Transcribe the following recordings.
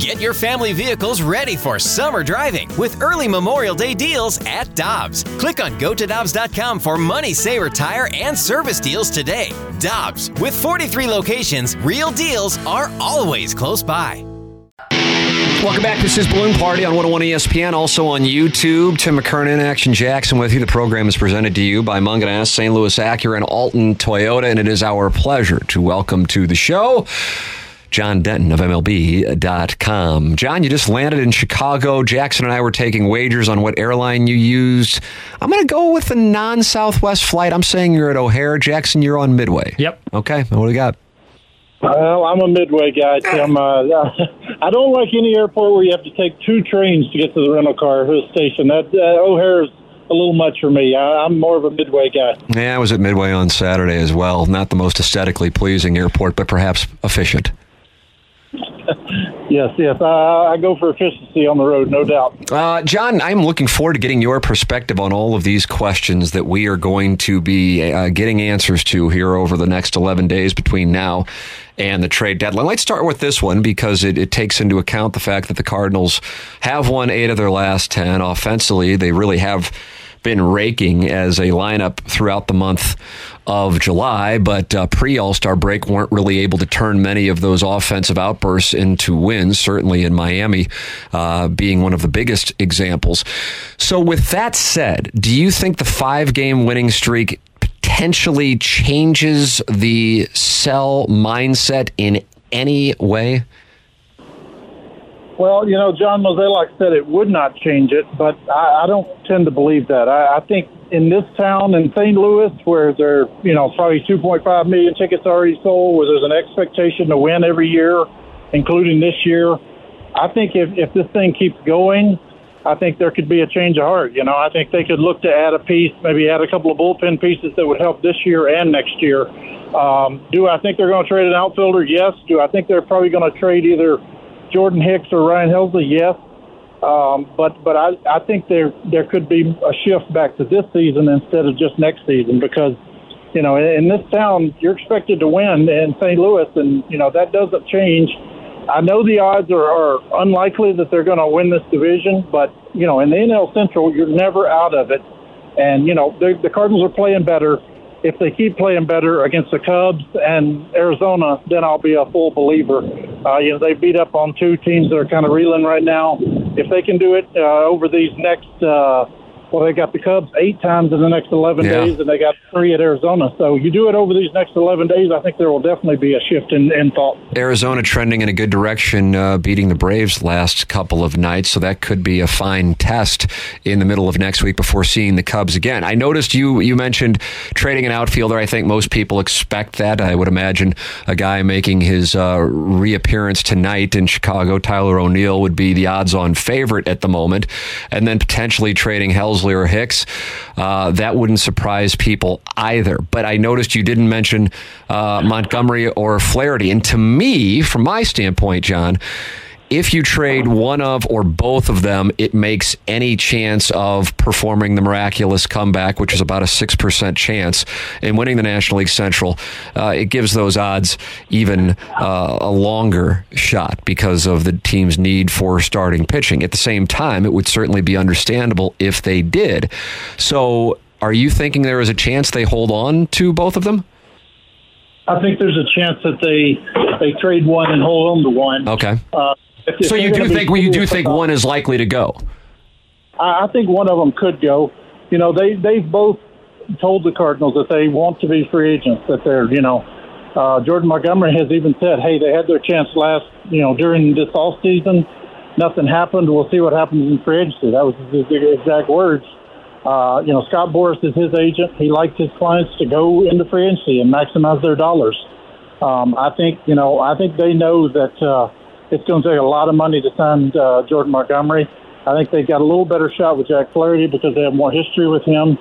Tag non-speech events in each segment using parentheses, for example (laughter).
Get your family vehicles ready for summer driving with early Memorial Day deals at Dobbs. Click on gotodobbs.com for money saver tire and service deals today. Dobbs, with 43 locations, real deals are always close by. Welcome back. This is Balloon Party on 101 ESPN, also on YouTube. Tim McKernan, Action Jackson with you. The program is presented to you by Mungenast, St. Louis Acura, and Alton Toyota, and it is our pleasure to welcome to the show John Denton of MLB.com. John, you just landed in Chicago. Jackson and I were taking wagers on what airline you used. I'm going to go with the non Southwest flight. I'm saying you're at O'Hare. Jackson, you're on Midway. Yep. Okay. What do we got? Well, I'm a midway guy, Tim. Uh, (laughs) I don't like any airport where you have to take two trains to get to the rental car station. That uh, O'Hare is a little much for me. I, I'm more of a midway guy. Yeah, I was at Midway on Saturday as well. Not the most aesthetically pleasing airport, but perhaps efficient. (laughs) Yes, yes. Uh, I go for efficiency on the road, no doubt. Uh, John, I'm looking forward to getting your perspective on all of these questions that we are going to be uh, getting answers to here over the next 11 days between now and the trade deadline. Let's start with this one because it, it takes into account the fact that the Cardinals have won eight of their last 10. Offensively, they really have been raking as a lineup throughout the month of July, but uh, pre All Star break weren't really able to turn many of those offensive outbursts into wins, certainly in Miami uh, being one of the biggest examples. So, with that said, do you think the five game winning streak potentially changes the sell mindset in any way? Well, you know, John Mozeliak said it would not change it, but I, I don't tend to believe that. I, I think in this town in St. Louis, where there, you know, probably 2.5 million tickets already sold, where there's an expectation to win every year, including this year, I think if, if this thing keeps going, I think there could be a change of heart. You know, I think they could look to add a piece, maybe add a couple of bullpen pieces that would help this year and next year. Um, do I think they're going to trade an outfielder? Yes. Do I think they're probably going to trade either Jordan Hicks or Ryan Helsley? Yes. Um, but but I, I think there there could be a shift back to this season instead of just next season because you know in this town you're expected to win in St. Louis and you know that doesn't change. I know the odds are, are unlikely that they're going to win this division, but you know in the NL Central you're never out of it, and you know the, the Cardinals are playing better if they keep playing better against the Cubs and Arizona, then I'll be a full believer. Uh, you know, they beat up on two teams that are kind of reeling right now. If they can do it uh, over these next, uh, well, they got the Cubs eight times in the next 11 Yeah. days, and they got three at Arizona. So you do it over these next 11 days, I think there will definitely be a shift in, in thought. Arizona trending in a good direction, uh, beating the Braves last couple of nights, so that could be a fine test in the middle of next week before seeing the Cubs again. I noticed you you mentioned trading an outfielder. I think most people expect that. I would imagine a guy making his uh, reappearance tonight in Chicago, Tyler O'Neill, would be the odds-on favorite at the moment, and then potentially trading Helsley or Hicks. Uh, that wouldn't surprise people either. But I noticed you didn't mention uh, Montgomery or Flaherty, and to me, from my standpoint, John, if you trade one of or both of them, it makes any chance of performing the miraculous comeback, which is about a 6% chance, in winning the National League Central. Uh, it gives those odds even uh, a longer shot because of the team's need for starting pitching. At the same time, it would certainly be understandable if they did. So, are you thinking there is a chance they hold on to both of them? I think there's a chance that they they trade one and hold on to one. Okay. Uh, if- if So you do think well, you do think one is likely to go? I, I think one of them could go. You know, they they've both told the Cardinals that they want to be free agents. That they're, you know, uh, Jordan Montgomery has even said, "Hey, they had their chance last, you know, during this off season. Nothing happened. We'll see what happens in free agency." That was his exact words. Uh, you know, Scott Boras is his agent. He likes his clients to go into free agency and maximize their dollars. Um, I think, you know, I think they know that uh, it's going to take a lot of money to sign uh, Jordan Montgomery. I think they've got a little better shot with Jack Flaherty because they have more history with him.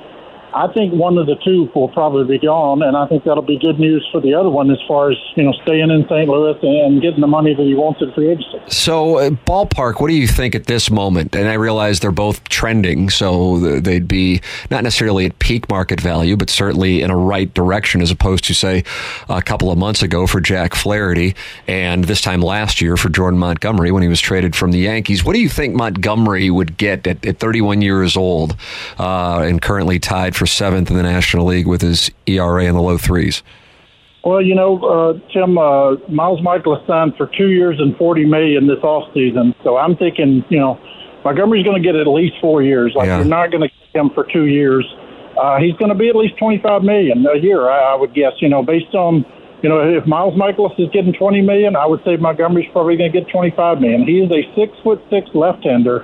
I think one of the two will probably be gone, and I think that'll be good news for the other one as far as you know staying in St. Louis and getting the money that he wants in free agency. So, uh, ballpark, what do you think at this moment? And I realize they're both trending, so they'd be not necessarily at peak market value, but certainly in a right direction, as opposed to say a couple of months ago for Jack Flaherty, and this time last year for Jordan Montgomery when he was traded from the Yankees. What do you think Montgomery would get at, at 31 years old uh, and currently tied? For seventh in the National League with his ERA in the low threes? Well, you know, uh, Tim, uh, Miles Mikolas signed for two years and forty million this off season. So I'm thinking, you know, Montgomery's going to get at least four years. Like yeah. you're not going to get him for two years. Uh, he's going to be at least twenty five million a year, I, I would guess. You know, based on, you know, if Miles Mikolas is getting twenty million, I would say Montgomery's probably going to get twenty five million. He is a six foot six left hander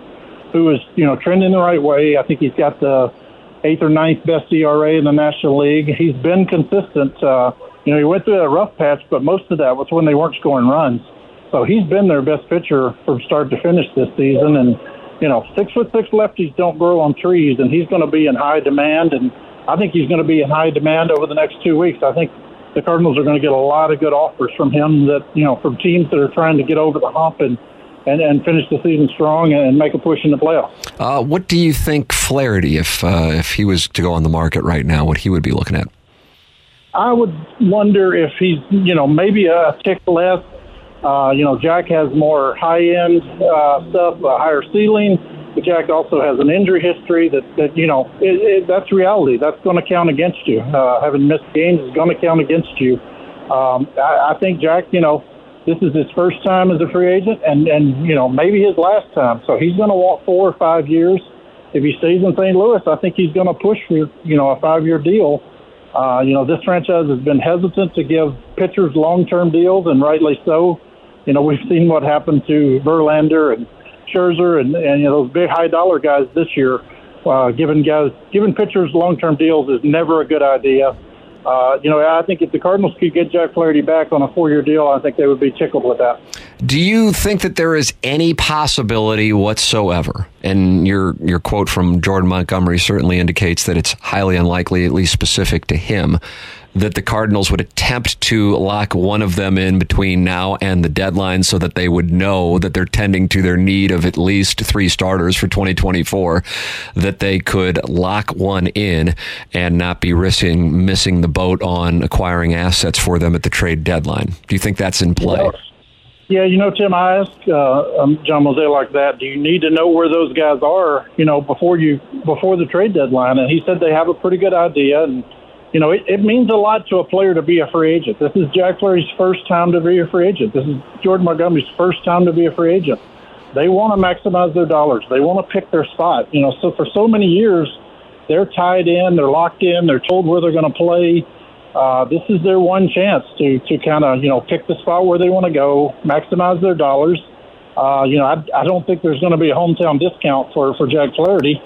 who is, you know, trending the right way. I think he's got the eighth or ninth best ERA in the National League. He's been consistent. Uh, you know, he went through a rough patch, but most of that was when they weren't scoring runs. So he's been their best pitcher from start to finish this season. And, you know, six foot six lefties don't grow on trees, and he's going to be in high demand. And I think he's going to be in high demand over the next two weeks. I think the Cardinals are going to get a lot of good offers from him that, you know, from teams that are trying to get over the hump and and, and finish the season strong and make a push in the playoffs. Uh, what do you think Flaherty, if uh, if he was to go on the market right now, what he would be looking at? I would wonder if he's, you know, maybe a tick less. Uh, you know, Jack has more high end uh, stuff, a higher ceiling. But Jack also has an injury history that, that you know, it, it, that's reality. That's going to count against you. Uh, having missed games is going to count against you. Um, I, I think Jack, you know, this is his first time as a free agent, and and you know maybe his last time. So he's going to walk four or five years. If he stays in St. Louis, I think he's going to push for you know a five-year deal. Uh, you know this franchise has been hesitant to give pitchers long-term deals, and rightly so. You know we've seen what happened to Verlander and Scherzer and and you know those big high-dollar guys this year. Uh, giving guys giving pitchers long-term deals is never a good idea uh, you know, I think if the Cardinals could get Jack Flaherty back on a four-year deal, I think they would be tickled with that. Do you think that there is any possibility whatsoever? And your your quote from Jordan Montgomery certainly indicates that it's highly unlikely, at least specific to him, that the Cardinals would attempt to lock one of them in between now and the deadline so that they would know that they're tending to their need of at least three starters for 2024, that they could lock one in and not be risking missing the boat on acquiring assets for them at the trade deadline. Do you think that's in play? Yeah, you know, Tim, I asked uh, um, John Mozeliak like that. Do you need to know where those guys are, you know, before you before the trade deadline? And he said they have a pretty good idea, and you know, it, it means a lot to a player to be a free agent. This is Jack Flaherty's first time to be a free agent. This is Jordan Montgomery's first time to be a free agent. They want to maximize their dollars. They want to pick their spot. You know, so for so many years, they're tied in, they're locked in, they're told where they're going to play. Uh, this is their one chance to to kind of you know pick the spot where they want to go, maximize their dollars. Uh, you know, I, I don't think there's going to be a hometown discount for for Jack Flaherty.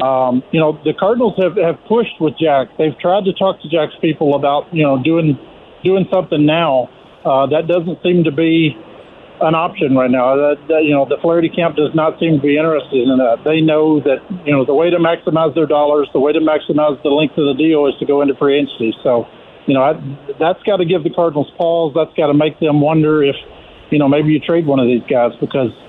Um, you know, the Cardinals have, have pushed with Jack. They've tried to talk to Jack's people about, you know, doing doing something now. Uh, that doesn't seem to be an option right now. That, that, you know, the Flaherty camp does not seem to be interested in that. They know that, you know, the way to maximize their dollars, the way to maximize the length of the deal is to go into free agency. So, you know, I, that's got to give the Cardinals pause. That's got to make them wonder if, you know, maybe you trade one of these guys because –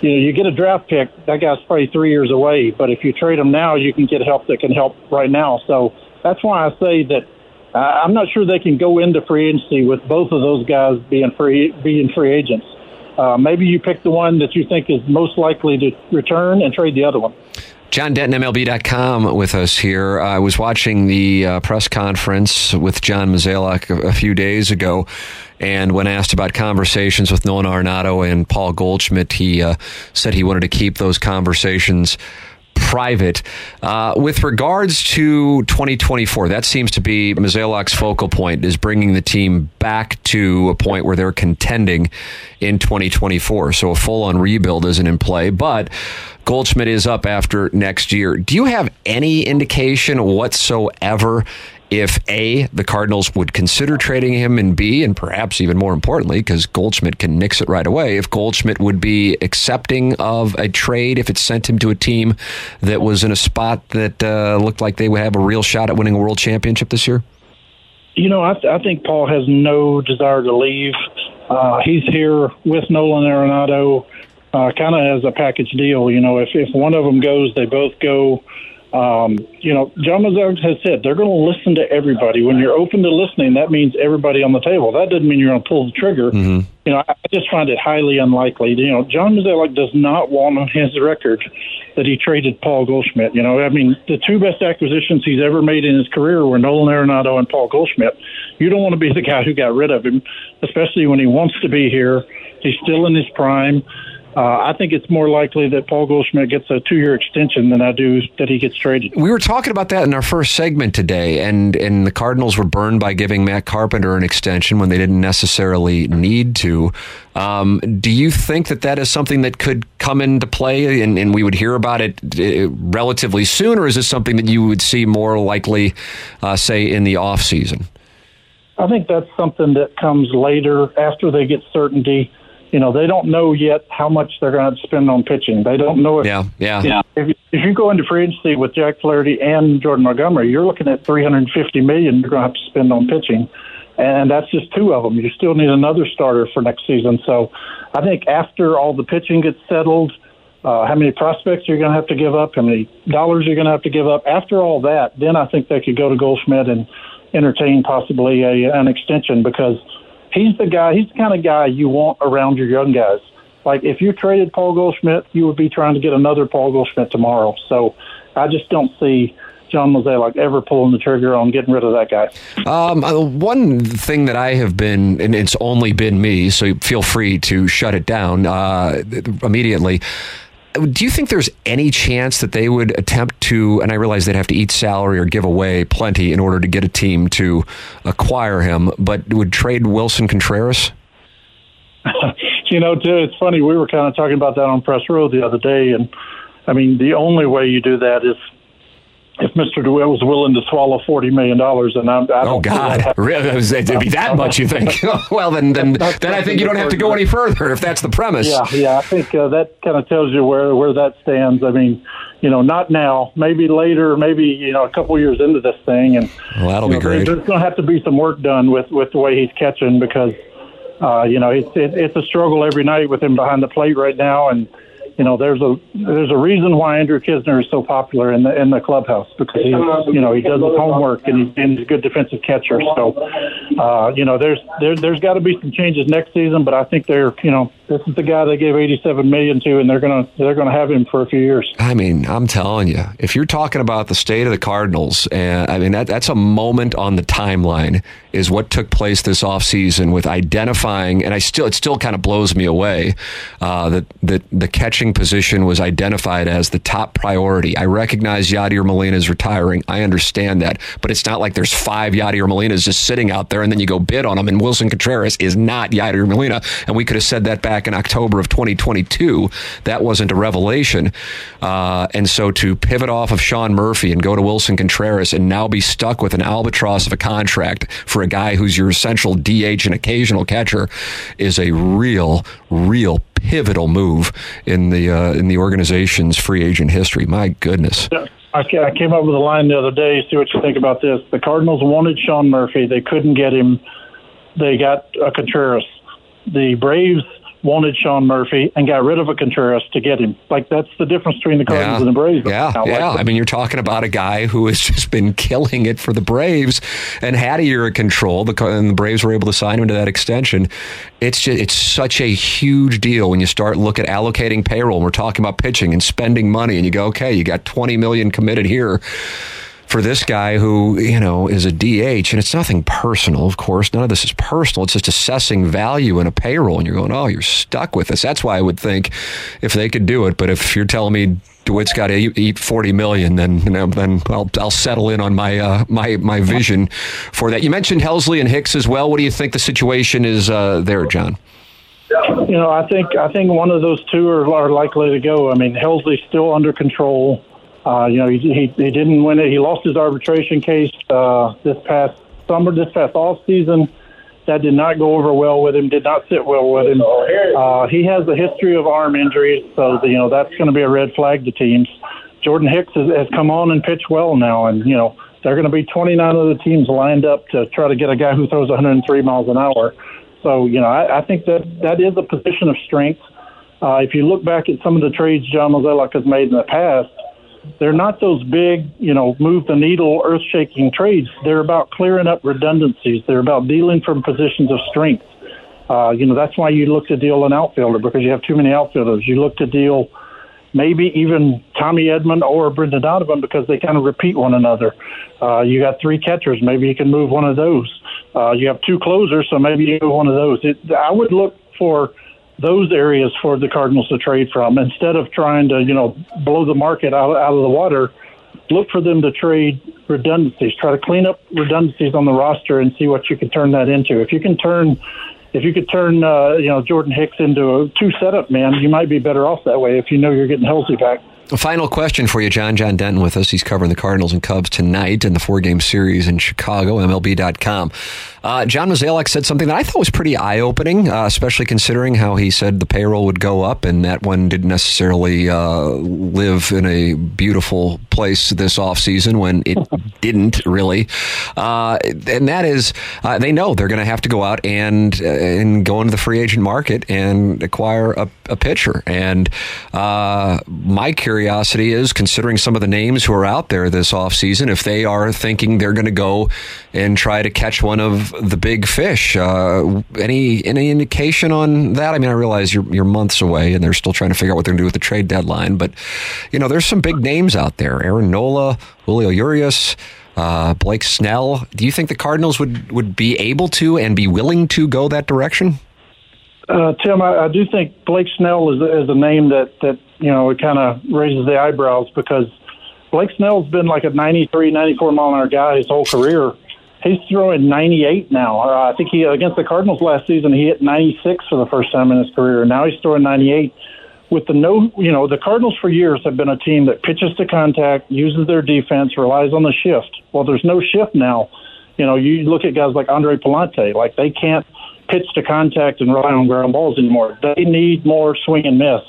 you know, you get a draft pick, that guy's probably three years away. But if you trade him now, you can get help that can help right now. So that's why I say that uh, I'm not sure they can go into free agency with both of those guys being free being free agents. Uh, maybe you pick the one that you think is most likely to return and trade the other one. John Denton, MLB.com, with us here. I was watching the uh, press conference with John Mozeliak a, a, few days ago, and when asked about conversations with Nolan Arenado and Paul Goldschmidt, he uh, said he wanted to keep those conversations private. Uh, with regards to 2024, that seems to be Mozeliak's focal point is bringing the team back to a point where they're contending in 2024. So a full-on rebuild isn't in play, but Goldschmidt is up after next year. Do you have any indication whatsoever if A, the Cardinals would consider trading him, and B, and perhaps even more importantly, because Goldschmidt can nix it right away, if Goldschmidt would be accepting of a trade if it sent him to a team that was in a spot that uh, looked like they would have a real shot at winning a world championship this year? You know, I, th- I think Paul has no desire to leave. Uh, he's here with Nolan Arenado, uh, kind of as a package deal. You know, if if one of them goes, they both go. Um, you know, John Mozeliak has said they're going to listen to everybody. When you're open to listening, that means everybody on the table. That doesn't mean you're going to pull the trigger. Mm-hmm. You know, I just find it highly unlikely. You know, John Mozeliak does not want on his record that he traded Paul Goldschmidt. You know, I mean, the two best acquisitions he's ever made in his career were Nolan Arenado and Paul Goldschmidt. You don't want to be the guy who got rid of him, especially when he wants to be here. He's still in his prime. Uh, I think it's more likely that Paul Goldschmidt gets a two-year extension than I do that he gets traded. We were talking about that in our first segment today, and and the Cardinals were burned by giving Matt Carpenter an extension when they didn't necessarily need to. Um, do you think that that is something that could come into play, and, and we would hear about it uh, relatively soon, or is this something that you would see more likely, uh, say, in the off season? I think that's something that comes later after they get certainty you know, they don't know yet how much they're going to spend on pitching. They don't know if, yeah, yeah. You know, if, if you go into free agency with Jack Flaherty and Jordan Montgomery, you're looking at 350 million you're going to have to spend on pitching, and that's just two of them. You still need another starter for next season. So, I think after all the pitching gets settled, uh, how many prospects you're going to have to give up, how many dollars you're going to have to give up. After all that, then I think they could go to Goldschmidt and entertain possibly a, an extension because he's the guy. He's the kind of guy you want around your young guys. Like if you traded Paul Goldschmidt, you would be trying to get another Paul Goldschmidt tomorrow. So I just don't see John Mozeliak ever pulling the trigger on getting rid of that guy. Um, uh, one thing that I have been, and it's only been me, so feel free to shut it down uh, immediately do you think there's any chance that they would attempt to, and I realize they'd have to eat salary or give away plenty in order to get a team to acquire him, but would trade Willson Contreras? (laughs) you know, it's funny. We were kind of talking about that on Press Row the other day, and I mean, the only way you do that is if Mr. DeWitt was willing to swallow forty million dollars, and I, I oh God, really? It'd be that much? You think? (laughs) (laughs) well, then, then, then I think you don't have to go any further if that's the premise. Yeah, yeah. I think uh, that kind of tells you where where that stands. I mean, you know, not now, maybe later, maybe you know, a couple years into this thing, and well, that'll be know, great. There's going to have to be some work done with with the way he's catching because, uh, you know, it's it, it's a struggle every night with him behind the plate right now, and you know, there's a there's a reason why Andrew Knizner is so popular in the in the clubhouse because he you know he does his homework and, and he's a good defensive catcher. So, uh, you know, there's there, there's got to be some changes next season, but I think they're you know this is the guy they gave 87 million to, and they're gonna they're gonna have him for a few years. I mean, I'm telling you, if you're talking about the state of the Cardinals, and I mean that that's a moment on the timeline is what took place this offseason with identifying, and I still it still kind of blows me away uh, that that the catching position was identified as the top priority. I recognize Yadier Molina is retiring. I understand that, but it's not like there's five Yadier Molinas just sitting out there and then you go bid on them. And Willson Contreras is not Yadier Molina. And we could have said that back in October of 2022. That wasn't a revelation. Uh, and so to pivot off of Sean Murphy and go to Willson Contreras and now be stuck with an albatross of a contract for a guy who's your essential DH and occasional catcher is a real, real pivotal move in the uh, in the organization's free agent history. My goodness. I came up with a line the other day. See what you think about this. The Cardinals wanted Sean Murphy. They couldn't get him. They got a Contreras. The Braves wanted Sean Murphy and got rid of a Contreras to get him. Like that's the difference between the Cardinals yeah. and the Braves. Yeah, now. yeah. Like, I mean, you're talking about a guy who has (laughs) just been killing it for the Braves and had a year of control. The and the Braves were able to sign him to that extension. It's just it's such a huge deal when you start look at allocating payroll. And we're talking about pitching and spending money, and you go, okay, you got 20 million committed here for this guy who, you know, is a DH, and it's nothing personal, of course. None of this is personal. It's just assessing value in a payroll, and you're going, oh, you're stuck with this. That's why I would think if they could do it. But if you're telling me DeWitt's got to eat 40 million, then you know, then I'll, I'll settle in on my uh, my my vision for that. You mentioned Helsley and Hicks as well. What do you think the situation is uh, there, John? You know, I think I think one of those two are, are likely to go. I mean, Helsley's still under control. Uh, you know, he, he he didn't win it. He lost his arbitration case uh, this past summer, this past off season. That did not go over well with him. Did not sit well with him. Uh, he has a history of arm injuries, so you know that's going to be a red flag to teams. Jordan Hicks has, has come on and pitched well now, and you know they're going to be 29 other teams lined up to try to get a guy who throws 103 miles an hour. So you know I, I think that that is a position of strength. Uh, if you look back at some of the trades John Mozeliak has made in the past, they're not those big, you know, move the needle, earth shaking trades. They're about clearing up redundancies. They're about dealing from positions of strength. Uh, you know, that's why you look to deal an outfielder because you have too many outfielders. You look to deal maybe even Tommy Edman or Brendan Donovan because they kind of repeat one another. Uh, you got three catchers, maybe you can move one of those. Uh, you have two closers, so maybe you move one of those. It, I would look for those areas for the Cardinals to trade from instead of trying to, you know, blow the market out, out of the water. Look for them to trade redundancies. Try to clean up redundancies on the roster and see what you can turn that into. If you can turn if you could turn uh, you know Jordan Hicks into a two setup man, you might be better off that way if you know you're getting healthy back. Final question for you, John. John Denton with us. He's covering the Cardinals and Cubs tonight in the four game series in Chicago, MLB.com. Uh, John Mozeliak said something that I thought was pretty eye opening, uh, especially considering how he said the payroll would go up and that one didn't necessarily uh, live in a beautiful place this offseason when it (laughs) didn't really. Uh, and that is, uh, they know they're going to have to go out and, uh, and go into the free agent market and acquire a, a pitcher. And my curiosity is, considering some of the names who are out there this offseason, if they are thinking they're going to go and try to catch one of the big fish. Uh, any any indication on that? I mean, I realize you're you're months away, and they're still trying to figure out what they're going to do with the trade deadline. But you know, there's some big names out there: Aaron Nola, Julio Urias. Uh, Blake Snell. Do you think the Cardinals would, would be able to and be willing to go that direction? Uh, Tim, I, I do think Blake Snell is, is a name that, that you know it kind of raises the eyebrows because Blake Snell's been like a 93, 94 mile an hour guy his whole career, He's throwing 98 now. Uh, I think he against the Cardinals last season he hit 96 for the first time in his career. Now he's throwing 98. With the no, you know, the Cardinals for years have been a team that pitches to contact, uses their defense, relies on the shift. Well, there's no shift now. You know, you look at guys like Andre Pallante, like they can't pitch to contact and rely on ground balls anymore. They need more swing and miss,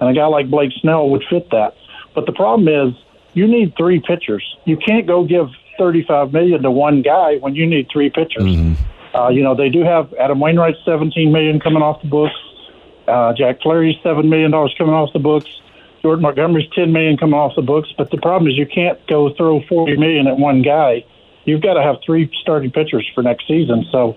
and a guy like Blake Snell would fit that. But the problem is, you need three pitchers. You can't go give 35 million to one guy when you need three pitchers. Mm-hmm. Uh, you know, they do have Adam Wainwright 17 million coming off the books. Uh, Jack Flaherty's seven million dollars coming off the books. Jordan Montgomery's 10 million coming off the books. But the problem is you can't go throw 40 million at one guy. You've got to have three starting pitchers for next season. So,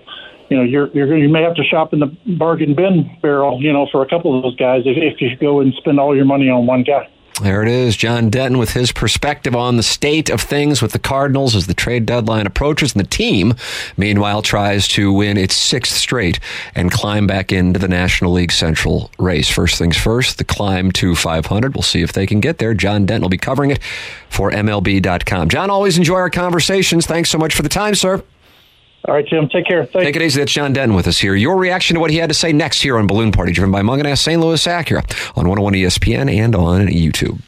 you know, you're you're you may have to shop in the bargain bin barrel, you know, for a couple of those guys if, if you go and spend all your money on one guy. There it is. John Denton with his perspective on the state of things with the Cardinals as the trade deadline approaches. And the team, meanwhile, tries to win its sixth straight and climb back into the National League Central race. First things first, the climb to 500. We'll see if they can get there. John Denton will be covering it for MLB.com. John, always enjoy our conversations. Thanks so much for the time, sir. All right, Jim. Take care. Thanks. Take it easy. That's John Denton with us here. Your reaction to what he had to say next here on Balloon Party, driven by Mungenast St. Louis Acura on 101 ESPN and on YouTube.